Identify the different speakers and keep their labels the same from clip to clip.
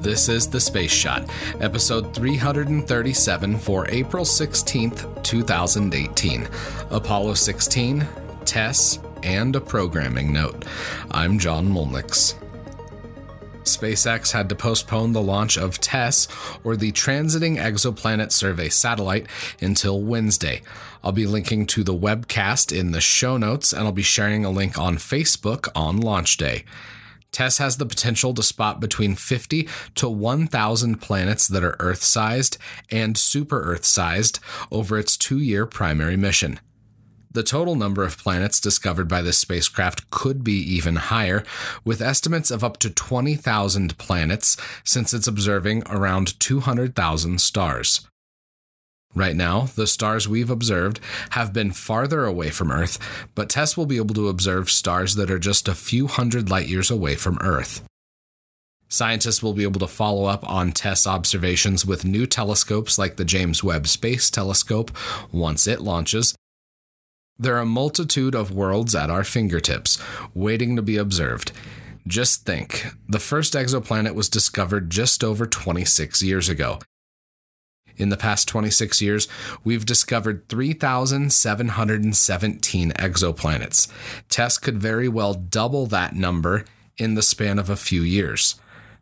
Speaker 1: This is The Space Shot, episode 337 for April 16th, 2018. Apollo 16, TESS, and a programming note. I'm John Molnix. SpaceX had to postpone the launch of TESS, or the Transiting Exoplanet Survey satellite, until Wednesday. I'll be linking to the webcast in the show notes, and I'll be sharing a link on Facebook on launch day. TESS has the potential to spot between 50 to 1,000 planets that are Earth sized and super Earth sized over its two year primary mission. The total number of planets discovered by this spacecraft could be even higher, with estimates of up to 20,000 planets since it's observing around 200,000 stars. Right now, the stars we've observed have been farther away from Earth, but TESS will be able to observe stars that are just a few hundred light years away from Earth. Scientists will be able to follow up on TESS observations with new telescopes like the James Webb Space Telescope once it launches, there are a multitude of worlds at our fingertips, waiting to be observed. Just think the first exoplanet was discovered just over 26 years ago. In the past 26 years, we've discovered 3,717 exoplanets. TESS could very well double that number in the span of a few years.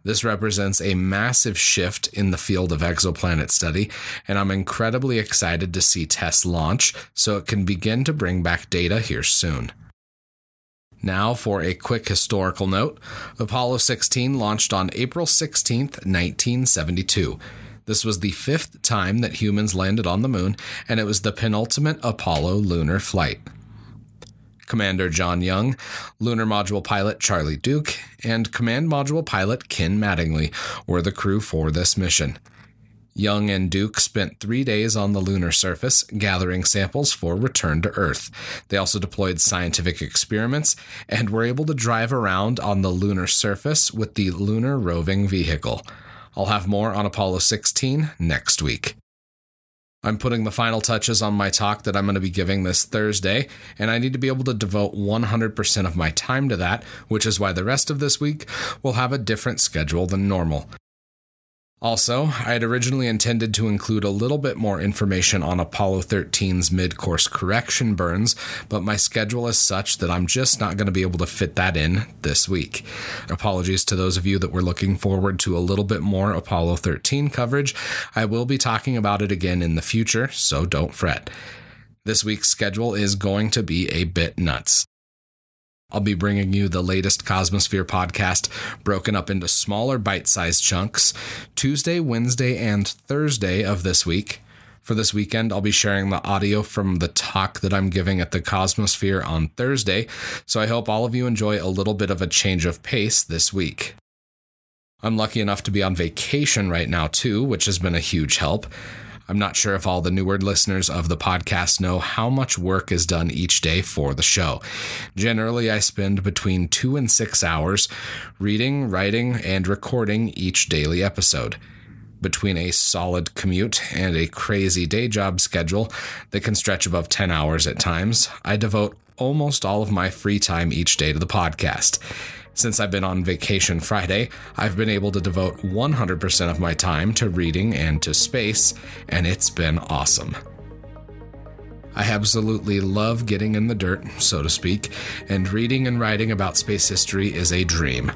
Speaker 1: This represents a massive shift in the field of exoplanet study, and I'm incredibly excited to see TESS launch so it can begin to bring back data here soon. Now, for a quick historical note Apollo 16 launched on April 16, 1972. This was the fifth time that humans landed on the moon, and it was the penultimate Apollo lunar flight. Commander John Young, Lunar Module Pilot Charlie Duke, and Command Module Pilot Ken Mattingly were the crew for this mission. Young and Duke spent three days on the lunar surface gathering samples for return to Earth. They also deployed scientific experiments and were able to drive around on the lunar surface with the Lunar Roving Vehicle. I'll have more on Apollo 16 next week. I'm putting the final touches on my talk that I'm going to be giving this Thursday, and I need to be able to devote 100% of my time to that, which is why the rest of this week will have a different schedule than normal. Also, I had originally intended to include a little bit more information on Apollo 13's mid course correction burns, but my schedule is such that I'm just not going to be able to fit that in this week. Apologies to those of you that were looking forward to a little bit more Apollo 13 coverage. I will be talking about it again in the future, so don't fret. This week's schedule is going to be a bit nuts. I'll be bringing you the latest Cosmosphere podcast broken up into smaller bite sized chunks Tuesday, Wednesday, and Thursday of this week. For this weekend, I'll be sharing the audio from the talk that I'm giving at the Cosmosphere on Thursday, so I hope all of you enjoy a little bit of a change of pace this week. I'm lucky enough to be on vacation right now, too, which has been a huge help. I'm not sure if all the newer listeners of the podcast know how much work is done each day for the show. Generally, I spend between two and six hours reading, writing, and recording each daily episode. Between a solid commute and a crazy day job schedule that can stretch above 10 hours at times, I devote almost all of my free time each day to the podcast. Since I've been on vacation Friday, I've been able to devote 100% of my time to reading and to space, and it's been awesome. I absolutely love getting in the dirt, so to speak, and reading and writing about space history is a dream.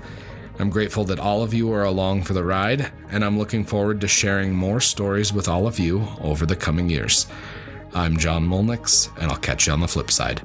Speaker 1: I'm grateful that all of you are along for the ride, and I'm looking forward to sharing more stories with all of you over the coming years. I'm John Molnix, and I'll catch you on the flip side.